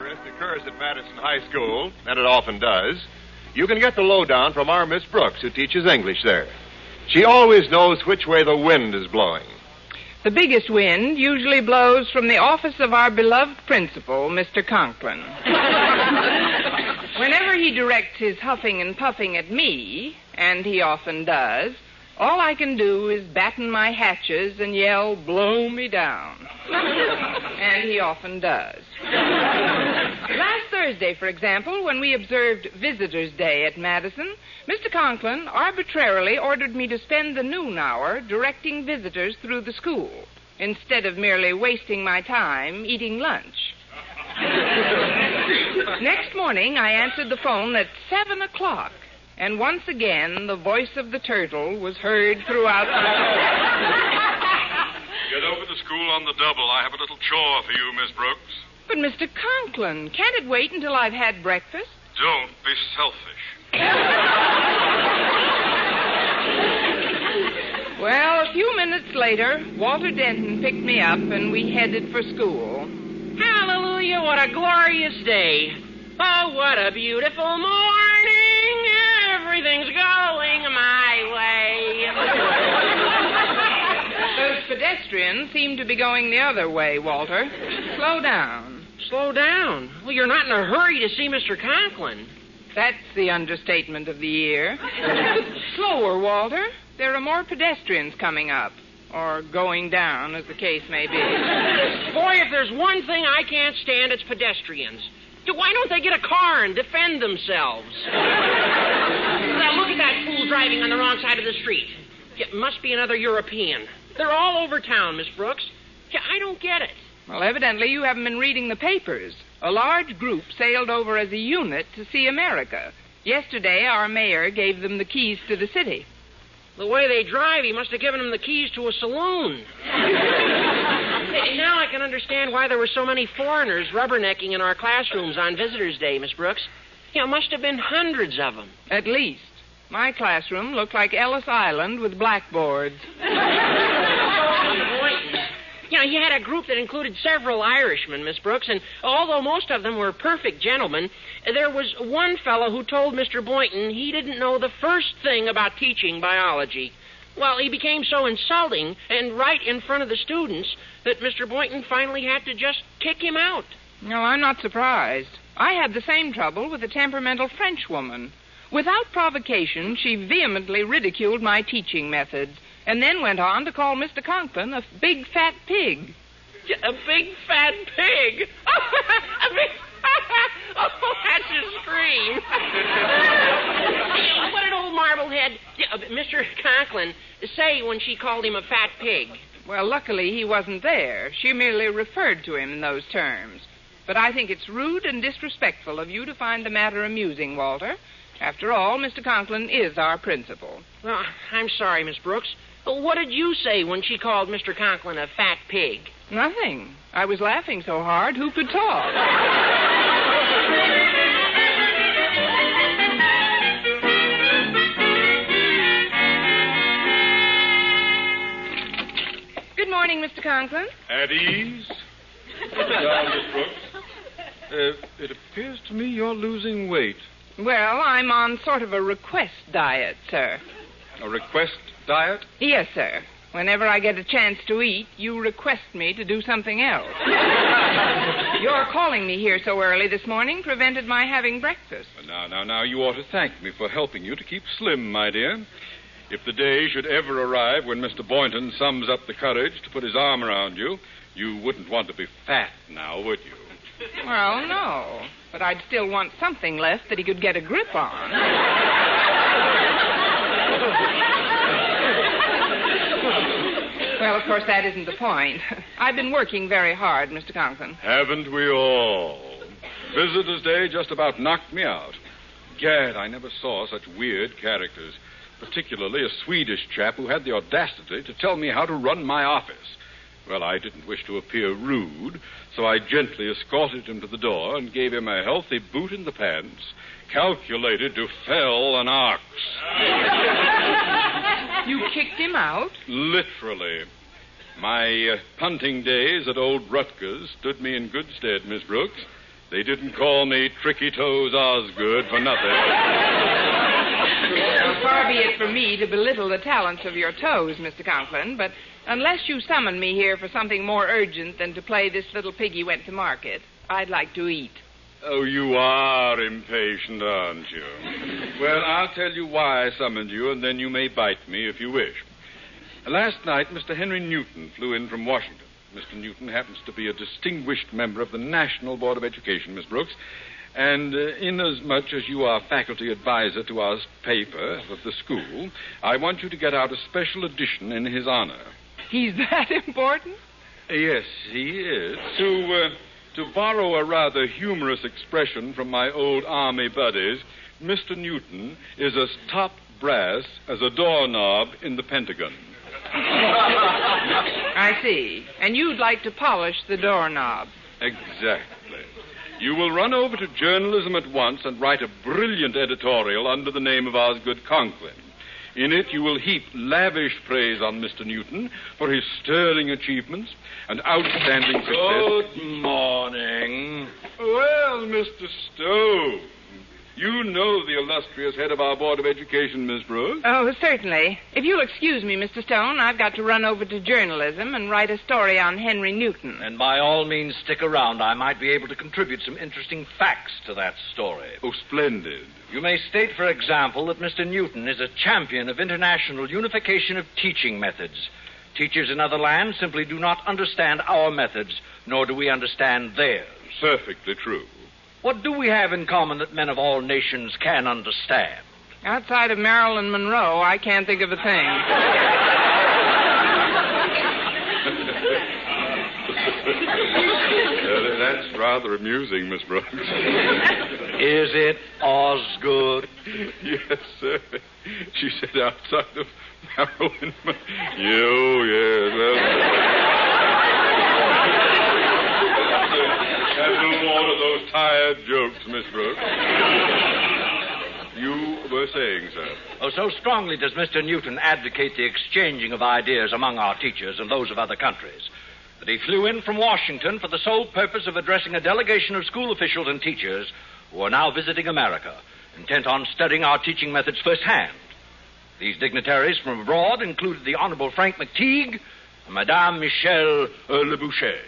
It occurs at Madison High School, and it often does. You can get the lowdown from our Miss Brooks, who teaches English there. She always knows which way the wind is blowing. The biggest wind usually blows from the office of our beloved principal, Mr. Conklin. Whenever he directs his huffing and puffing at me, and he often does, all I can do is batten my hatches and yell, blow me down. and he often does. Last Thursday, for example, when we observed Visitors' Day at Madison, Mr. Conklin arbitrarily ordered me to spend the noon hour directing visitors through the school, instead of merely wasting my time eating lunch. Next morning, I answered the phone at seven o'clock and once again the voice of the turtle was heard throughout the. School. Get over to school on the double. I have a little chore for you, Miss Brooks. But, Mr. Conklin, can't it wait until I've had breakfast? Don't be selfish. well, a few minutes later, Walter Denton picked me up and we headed for school. Hallelujah, what a glorious day. Oh, what a beautiful morning everything's going my way. Those pedestrians seem to be going the other way, Walter. Slow down. Slow down? Well, you're not in a hurry to see Mr. Conklin. That's the understatement of the year. Slower, Walter. There are more pedestrians coming up. Or going down, as the case may be. Boy, if there's one thing I can't stand, it's pedestrians. Why don't they get a car and defend themselves? now, look at that fool driving on the wrong side of the street. It must be another European. They're all over town, Miss Brooks. I don't get it. Well, evidently you haven't been reading the papers. A large group sailed over as a unit to see America. Yesterday, our mayor gave them the keys to the city. The way they drive, he must have given them the keys to a saloon. now I can understand why there were so many foreigners rubbernecking in our classrooms on Visitors' Day, Miss Brooks. You know, must have been hundreds of them. At least. My classroom looked like Ellis Island with blackboards. You know, he had a group that included several Irishmen, Miss Brooks, and although most of them were perfect gentlemen, there was one fellow who told Mr. Boynton he didn't know the first thing about teaching biology. Well, he became so insulting and right in front of the students that Mr. Boynton finally had to just kick him out. No, I'm not surprised. I had the same trouble with a temperamental Frenchwoman. Without provocation, she vehemently ridiculed my teaching methods and then went on to call Mr. Conklin a big fat pig. A big fat pig? a big... oh, that's a scream. what an old marblehead. Uh, Mr. Conklin say when she called him a fat pig? Well, luckily he wasn't there. She merely referred to him in those terms. But I think it's rude and disrespectful of you to find the matter amusing, Walter. After all, Mr. Conklin is our principal. Well, I'm sorry, Miss Brooks. What did you say when she called Mr. Conklin a fat pig? Nothing. I was laughing so hard, who could talk? Good morning, Mr. Conklin. At ease. down, Miss Brooks. Uh, it appears to me you're losing weight. Well, I'm on sort of a request diet, sir. A request diet? Yes, sir. Whenever I get a chance to eat, you request me to do something else. Your calling me here so early this morning prevented my having breakfast. Now, now, now, you ought to thank me for helping you to keep slim, my dear. If the day should ever arrive when Mr. Boynton sums up the courage to put his arm around you, you wouldn't want to be fat now, would you? Well, no. But I'd still want something left that he could get a grip on. well, of course, that isn't the point. I've been working very hard, Mr. Conklin. Haven't we all? Visitor's Day just about knocked me out. Gad, I never saw such weird characters, particularly a Swedish chap who had the audacity to tell me how to run my office. Well, I didn't wish to appear rude, so I gently escorted him to the door and gave him a healthy boot in the pants, calculated to fell an ox. You kicked him out? Literally. My uh, punting days at old Rutgers stood me in good stead, Miss Brooks. They didn't call me Tricky Toes Osgood for nothing. Now, far be it from me to belittle the talents of your toes, Mr. Conklin, but unless you summon me here for something more urgent than to play this little piggy went to market, I'd like to eat. Oh, you are impatient, aren't you? Well, I'll tell you why I summoned you, and then you may bite me if you wish. Last night, Mr. Henry Newton flew in from Washington. Mr. Newton happens to be a distinguished member of the National Board of Education, Miss Brooks. And uh, inasmuch as you are faculty advisor to our paper of the school, I want you to get out a special edition in his honor. He's that important? Yes, he is. To, uh, to borrow a rather humorous expression from my old army buddies, Mr. Newton is as top brass as a doorknob in the Pentagon. I see. And you'd like to polish the doorknob. Exactly. You will run over to journalism at once and write a brilliant editorial under the name of Osgood Conklin. In it, you will heap lavish praise on Mr. Newton for his sterling achievements and outstanding success. Good morning. Well, Mr. Stone, you know the illustrious head of our Board of Education, Miss Brooks. Oh, certainly. If you'll excuse me, Mr. Stone, I've got to run over to journalism and write a story on Henry Newton. And by all means, stick around. I might be able to contribute some interesting facts to that story. Oh, splendid. You may state, for example, that Mr. Newton is a champion of international unification of teaching methods. Teachers in other lands simply do not understand our methods, nor do we understand theirs. Perfectly true. What do we have in common that men of all nations can understand? Outside of Marilyn Monroe, I can't think of a thing. Uh, that's rather amusing, Miss Brooks. Is it Osgood? yes, sir. She said outside of Marilyn. Monroe. You, yes. That's, that's no more of those tired jokes, Miss Brooks. You were saying, sir. Oh, so strongly does Mr. Newton advocate the exchanging of ideas among our teachers and those of other countries that he flew in from Washington for the sole purpose of addressing a delegation of school officials and teachers who are now visiting America, intent on studying our teaching methods firsthand. These dignitaries from abroad included the Honorable Frank McTeague and Madame Michelle uh, Le Boucher.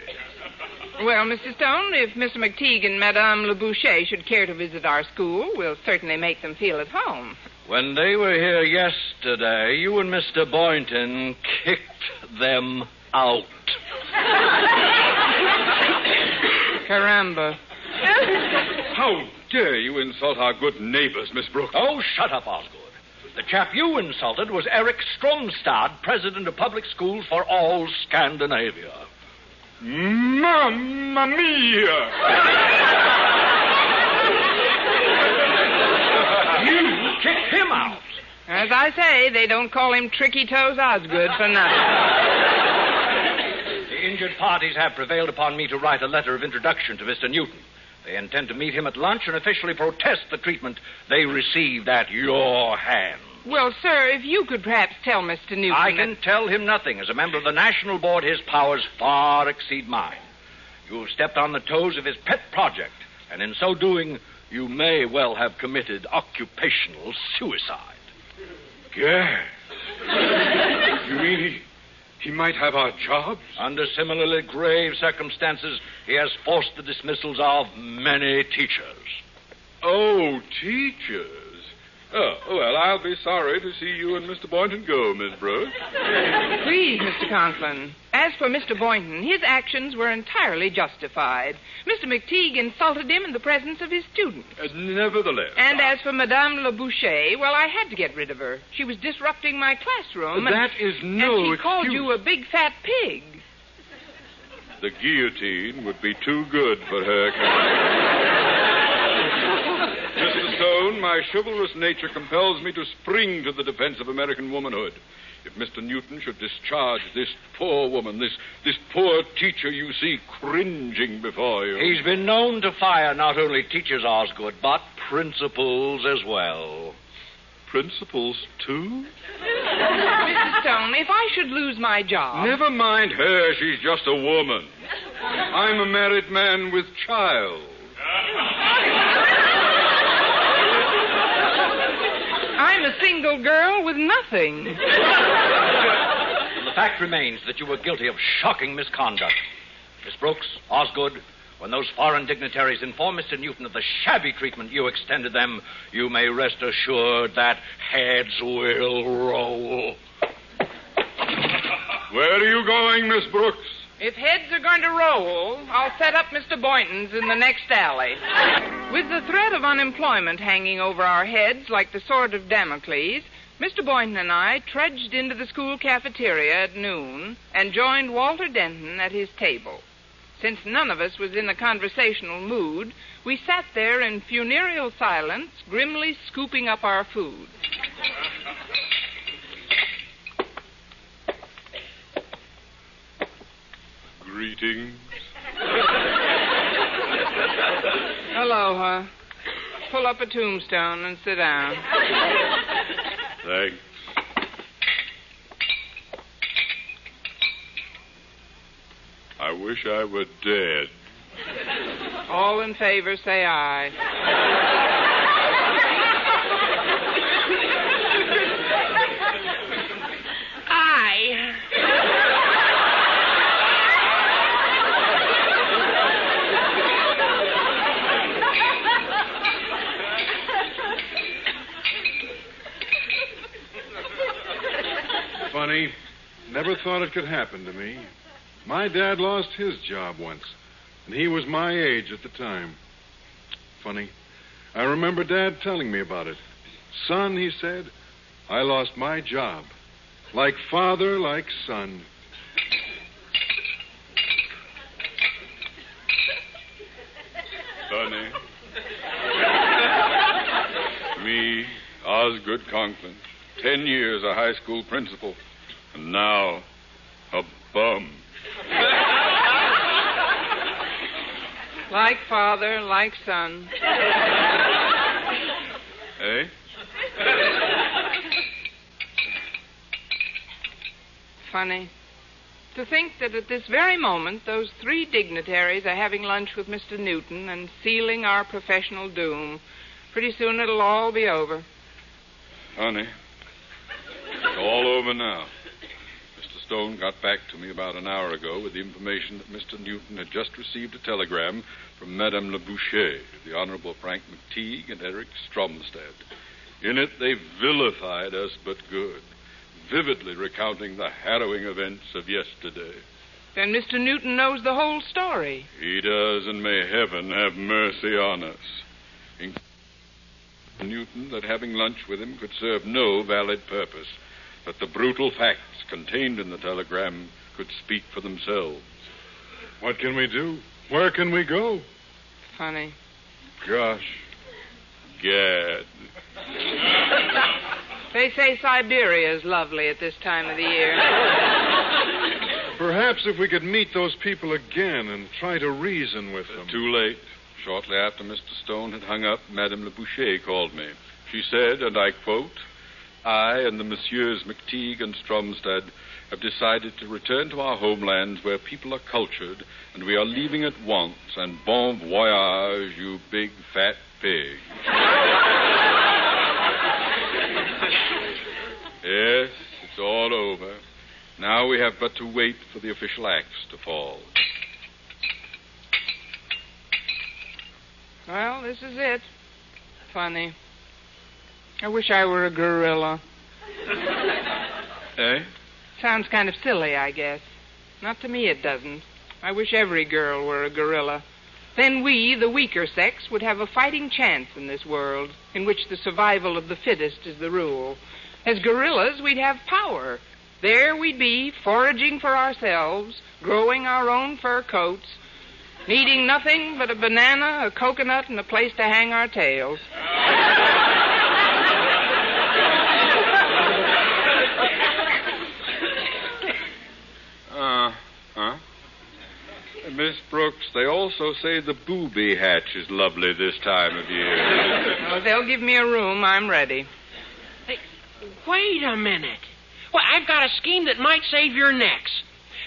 Well, Mr. Stone, if Mr. McTeague and Madame Le Boucher should care to visit our school, we'll certainly make them feel at home. When they were here yesterday, you and Mr. Boynton kicked them out. Caramba. How dare you insult our good neighbors, Miss Brooks? Oh, shut up, Osgood. The chap you insulted was Eric Stromstad, president of public schools for all Scandinavia. Mamma mia! You kicked him out. As I say, they don't call him Tricky Toes Osgood for nothing. The injured parties have prevailed upon me to write a letter of introduction to Mr. Newton. They intend to meet him at lunch and officially protest the treatment they received at your hands. Well, sir, if you could perhaps tell Mr. Newton. I that- can tell him nothing. As a member of the National Board, his powers far exceed mine. You have stepped on the toes of his pet project, and in so doing, you may well have committed occupational suicide. Gad. You mean he, he might have our jobs? Under similarly grave circumstances, he has forced the dismissals of many teachers. Oh, teachers. Oh, well, I'll be sorry to see you and Mr. Boynton go, Miss Brooks. Please, Mr. Conklin. As for Mr. Boynton, his actions were entirely justified. Mr. McTeague insulted him in the presence of his students. Uh, nevertheless. And as for Madame Le Boucher, well, I had to get rid of her. She was disrupting my classroom. and- That is no And she called you a big fat pig. The guillotine would be too good for her kind. Mr. Stone, my chivalrous nature compels me to spring to the defense of American womanhood. If Mr. Newton should discharge this poor woman, this this poor teacher you see cringing before you. He's been known to fire not only teachers, Osgood, but principals as well. principals too? Mr. Stone, if I should lose my job. Never mind her, she's just a woman. I'm a married man with child. I'm a single girl with nothing. The fact remains that you were guilty of shocking misconduct. Miss Brooks, Osgood, when those foreign dignitaries inform Mr. Newton of the shabby treatment you extended them, you may rest assured that heads will roll. Where are you going, Miss Brooks? If heads are going to roll, I'll set up Mr. Boynton's in the next alley. With the threat of unemployment hanging over our heads like the sword of Damocles, Mr. Boynton and I trudged into the school cafeteria at noon and joined Walter Denton at his table. Since none of us was in a conversational mood, we sat there in funereal silence, grimly scooping up our food. Greetings. Aloha. Pull up a tombstone and sit down. Thanks. I wish I were dead. All in favor, say aye. Funny. Never thought it could happen to me. My dad lost his job once, and he was my age at the time. Funny. I remember Dad telling me about it. Son, he said, I lost my job. Like father, like son. Funny. Me, Osgood Conklin. Ten years a high school principal. And now, a bum. Like father, like son. Eh? Funny. To think that at this very moment those three dignitaries are having lunch with Mr. Newton and sealing our professional doom. Pretty soon it'll all be over. Honey, it's all over now. Stone got back to me about an hour ago with the information that Mr. Newton had just received a telegram from Madame Le Boucher, the Honorable Frank McTeague, and Eric Stromstad. In it, they vilified us but good, vividly recounting the harrowing events of yesterday. Then Mr. Newton knows the whole story. He does, and may heaven have mercy on us. In- Newton that having lunch with him could serve no valid purpose, that the brutal facts contained in the telegram could speak for themselves. What can we do? Where can we go? Funny. Gosh. Gad. They say Siberia is lovely at this time of the year. Perhaps if we could meet those people again and try to reason with them. Too late. Shortly after Mr. Stone had hung up, Madame Le Boucher called me. She said, and I quote, I and the Messieurs McTeague and Stromstad have decided to return to our homelands where people are cultured, and we are leaving at once. And bon voyage, you big fat pig. yes, it's all over. Now we have but to wait for the official axe to fall. Well, this is it. Funny. I wish I were a gorilla. Eh? Sounds kind of silly, I guess. Not to me, it doesn't. I wish every girl were a gorilla. Then we, the weaker sex, would have a fighting chance in this world, in which the survival of the fittest is the rule. As gorillas, we'd have power. There we'd be, foraging for ourselves, growing our own fur coats, needing nothing but a banana, a coconut, and a place to hang our tails. Uh huh. Miss Brooks, they also say the booby hatch is lovely this time of year. Well, they'll give me a room, I'm ready. Hey, wait a minute. Well, I've got a scheme that might save your necks.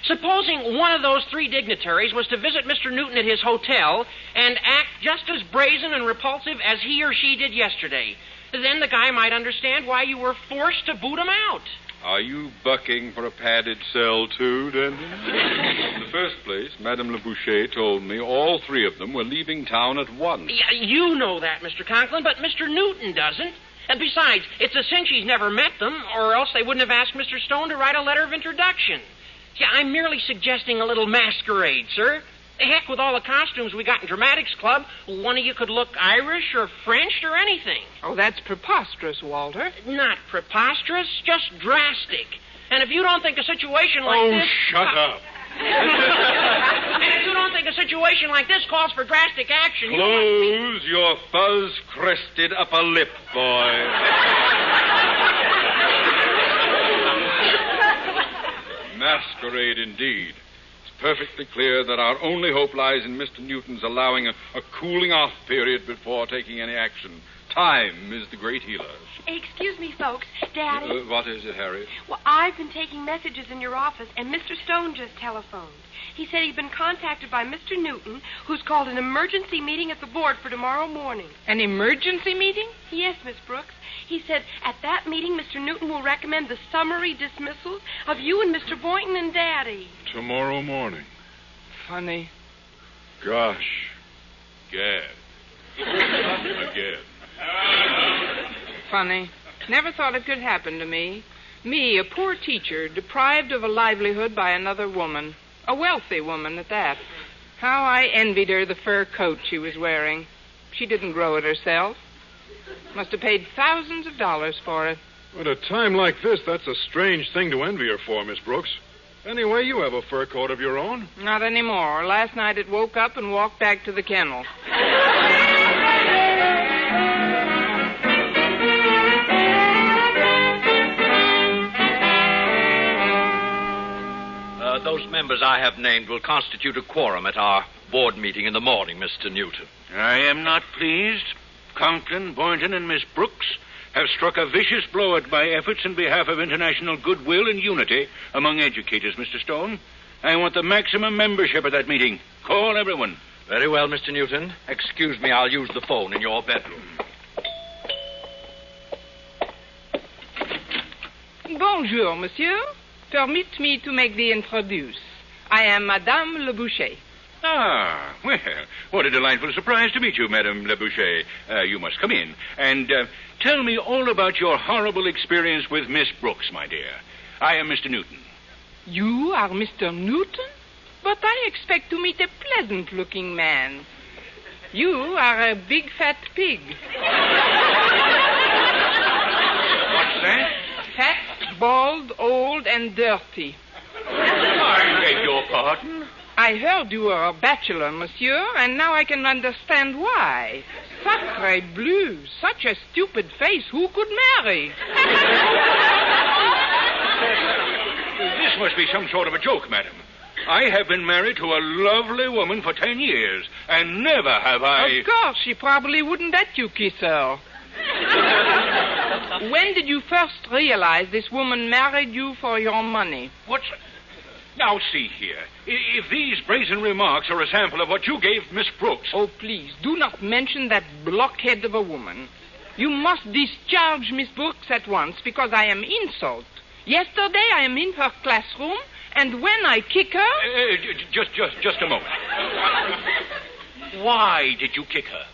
Supposing one of those three dignitaries was to visit Mr. Newton at his hotel and act just as brazen and repulsive as he or she did yesterday. Then the guy might understand why you were forced to boot him out. Are you bucking for a padded cell, too, Denton? In the first place, Madame Le Boucher told me all three of them were leaving town at once. Yeah, you know that, Mr. Conklin, but Mr. Newton doesn't. And besides, it's a cinch he's never met them, or else they wouldn't have asked Mr. Stone to write a letter of introduction. Yeah, I'm merely suggesting a little masquerade, sir. Heck, with all the costumes we got in Dramatics Club, one of you could look Irish or French or anything. Oh, that's preposterous, Walter. Not preposterous, just drastic. And if you don't think a situation like oh, this. shut up. and if you don't think a situation like this calls for drastic action, you Close your fuzz crested upper lip, boy. Masquerade indeed. Perfectly clear that our only hope lies in Mr. Newton's allowing a, a cooling off period before taking any action. Time is the great healer. Excuse me, folks. Daddy. Uh, what is it, Harriet? Well, I've been taking messages in your office, and Mr. Stone just telephoned. He said he'd been contacted by Mr. Newton, who's called an emergency meeting at the board for tomorrow morning. An emergency meeting? Yes, Miss Brooks. He said at that meeting, Mr. Newton will recommend the summary dismissals of you and Mr. Boynton and Daddy. Tomorrow morning. Funny. Gosh. Gad. Again. Funny. Never thought it could happen to me. Me, a poor teacher, deprived of a livelihood by another woman. A wealthy woman at that. How I envied her the fur coat she was wearing. She didn't grow it herself. Must have paid thousands of dollars for it. At a time like this, that's a strange thing to envy her for, Miss Brooks. Anyway, you have a fur coat of your own. Not anymore. Last night it woke up and walked back to the kennel. Those members I have named will constitute a quorum at our board meeting in the morning, Mr. Newton. I am not pleased. Conklin, Boynton, and Miss Brooks have struck a vicious blow at my efforts in behalf of international goodwill and unity among educators, Mr. Stone. I want the maximum membership at that meeting. Call everyone. Very well, Mr. Newton. Excuse me, I'll use the phone in your bedroom. Bonjour, monsieur. Permit me to make the introduce. I am Madame Le Boucher. Ah, well, what a delightful surprise to meet you, Madame Le Boucher. Uh, you must come in. And uh, tell me all about your horrible experience with Miss Brooks, my dear. I am Mr. Newton. You are Mr. Newton? But I expect to meet a pleasant looking man. You are a big fat pig. What's that? Fat, bald, old, and dirty. I beg your pardon. I heard you were a bachelor, monsieur, and now I can understand why. Sacre bleu, such a stupid face, who could marry? This must be some sort of a joke, madam. I have been married to a lovely woman for ten years, and never have I. Of course, she probably wouldn't let you kiss her. When did you first realize this woman married you for your money? What's. Now, see here. I- If these brazen remarks are a sample of what you gave Miss Brooks. Oh, please, do not mention that blockhead of a woman. You must discharge Miss Brooks at once because I am insult. Yesterday I am in her classroom, and when I kick her. Uh, j- j- just, just, just a moment. Why did you kick her?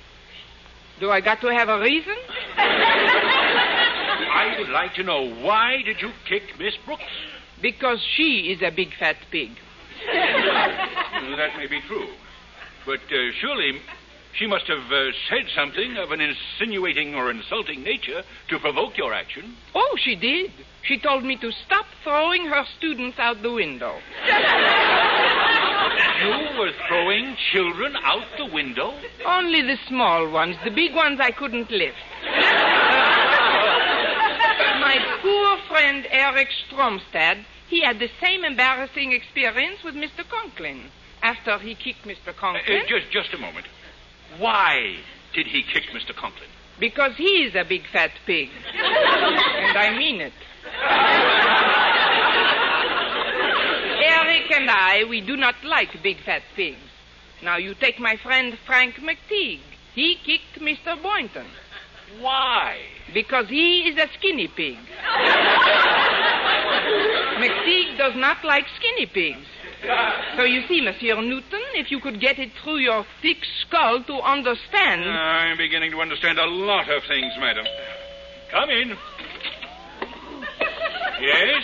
Do I got to have a reason? I would like to know why did you kick Miss Brooks? Because she is a big fat pig. That may be true, but uh, surely she must have uh, said something of an insinuating or insulting nature to provoke your action. Oh, she did. She told me to stop throwing her students out the window. You were throwing children out the window. Only the small ones. The big ones I couldn't lift. My poor friend Eric Stromstad, he had the same embarrassing experience with Mr. Conklin. After he kicked Mr. Uh, Conklin, uh, just, just a moment. Why did he kick Mr. Conklin? because he is a big fat pig. and I mean it. Eric and I, we do not like big fat pigs. Now, you take my friend Frank McTeague. He kicked Mr. Boynton. Why? Because he is a skinny pig. McTeague does not like skinny pigs. So you see, Monsieur Newton, if you could get it through your thick skull to understand. Uh, I'm beginning to understand a lot of things, madam. Come in. Yes?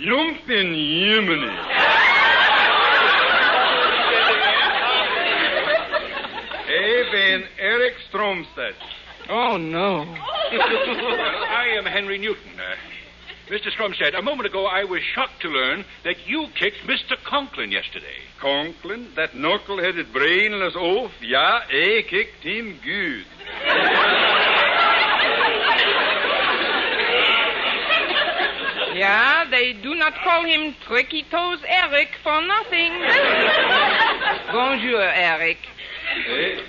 Jumpin' Yemeni. Ik ben Eric Stromstad. Oh, no. I am Henry Newton. Uh, Mr. Stromstad, a moment ago I was shocked to learn that you kicked Mr. Conklin yesterday. Conklin, that knuckle-headed brainless oaf. Ja, ik kicked him good. Yeah, they do not call him Tricky Toes Eric for nothing. Bonjour, Eric. Eh?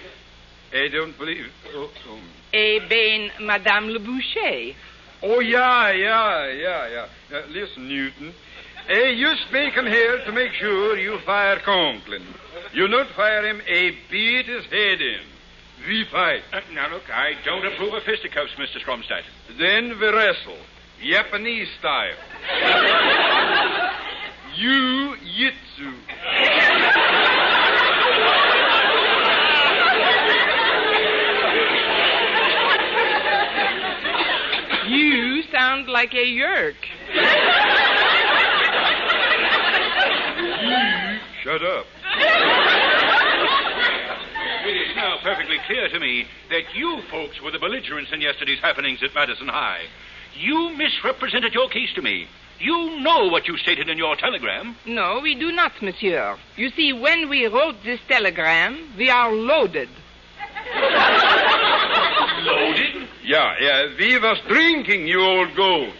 I don't believe... Oh, oh. Eh ben, Madame Le Boucher. oh ja, ja, ja, ja. Uh, listen, Newton. Eh, you speak him here to make sure you fire Conklin. You not fire him, a beat his head in. We fight. Uh, now, look, I don't approve of fisticuffs, Mr. Stromstad. Then we wrestle. Japanese style. you jitsu. sound like a yerk. Shut up. It is now perfectly clear to me that you folks were the belligerents in yesterday's happenings at Madison High. You misrepresented your case to me. You know what you stated in your telegram. No, we do not, monsieur. You see, when we wrote this telegram, we are loaded. Yeah, yeah, we was drinking, you old goat.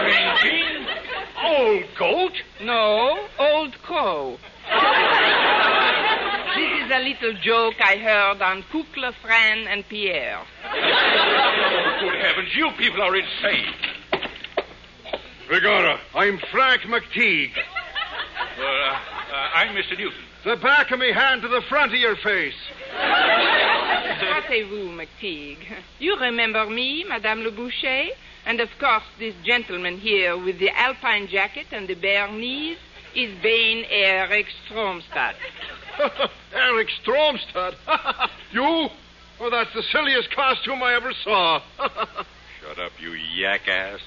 Drinking? Old goat? No, old crow. this is a little joke I heard on Kukla, Fran, and Pierre. Good heavens, you people are insane. Begorra, I'm Frank McTeague. Uh, uh, I'm Mr. Newton. The back of me hand to the front of your face. Rappelez-vous, McTeague. You remember me, Madame Le Boucher? And of course, this gentleman here with the alpine jacket and the bare knees is Bain Eric Stromstad. Eric Stromstad. you? Oh, that's the silliest costume I ever saw. Shut up, you yak ass.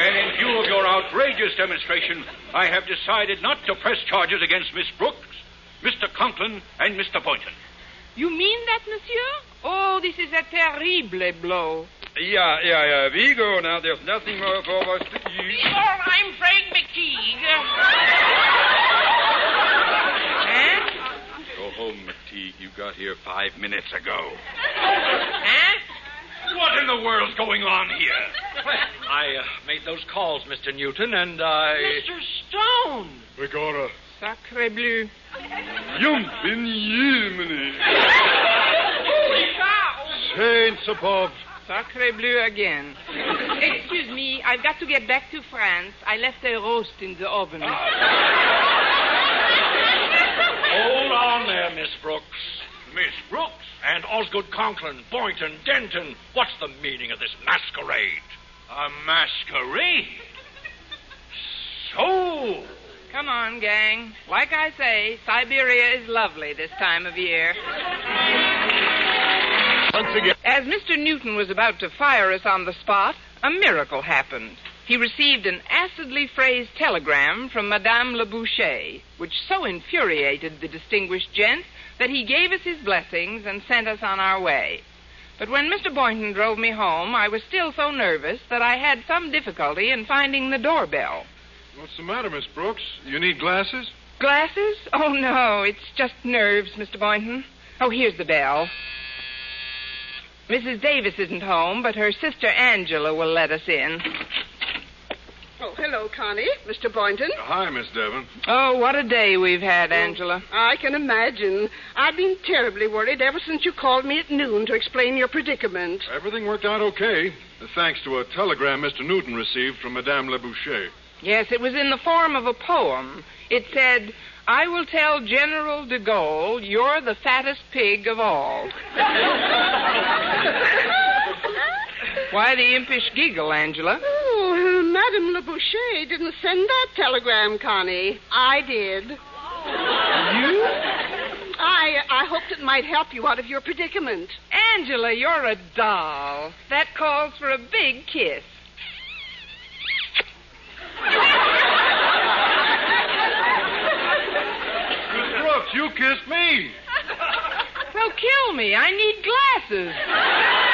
And in view of your outrageous demonstration, I have decided not to press charges against Miss Brooks, Mr. Conklin, and Mr. Boynton. You mean that, monsieur? Oh, this is a terrible blow. Yeah, yeah, yeah. We go now. There's nothing more for us to do. I'm Frank McTeague. Huh? Go home, McTeague. You got here five minutes ago. Huh? What in the world's going on here? I uh, made those calls, Mr. Newton, and I. Mr. Stone. Begorra, Sacre bleu. Jumpin' Yemeni. Holy cow. Saints above. Sacre bleu again. Excuse me, I've got to get back to France. I left a roast in the oven. Hold on there, Miss Brooks. Miss Brooks? And Osgood Conklin, Boynton, Denton. What's the meaning of this masquerade? A masquerade? So, Come on, gang. Like I say, Siberia is lovely this time of year. Once again. As Mr. Newton was about to fire us on the spot, a miracle happened. He received an acidly phrased telegram from Madame Le Boucher, which so infuriated the distinguished gent that he gave us his blessings and sent us on our way. But when Mr. Boynton drove me home, I was still so nervous that I had some difficulty in finding the doorbell. What's the matter, Miss Brooks? You need glasses? Glasses? Oh, no, it's just nerves, Mr. Boynton. Oh, here's the bell. Mrs. Davis isn't home, but her sister Angela will let us in. Oh, hello, Connie. Mr. Boynton. Uh, hi, Miss Devon. Oh, what a day we've had, Angela. Oh, I can imagine. I've been terribly worried ever since you called me at noon to explain your predicament. Everything worked out okay, thanks to a telegram Mr. Newton received from Madame Le Boucher. Yes, it was in the form of a poem. It said, I will tell General de Gaulle you're the fattest pig of all. Why the impish giggle, Angela? Madame Le Boucher didn't send that telegram, Connie. I did. You? I I hoped it might help you out of your predicament. Angela, you're a doll. That calls for a big kiss. Miss Brooks, you kissed me. Well, kill me. I need glasses.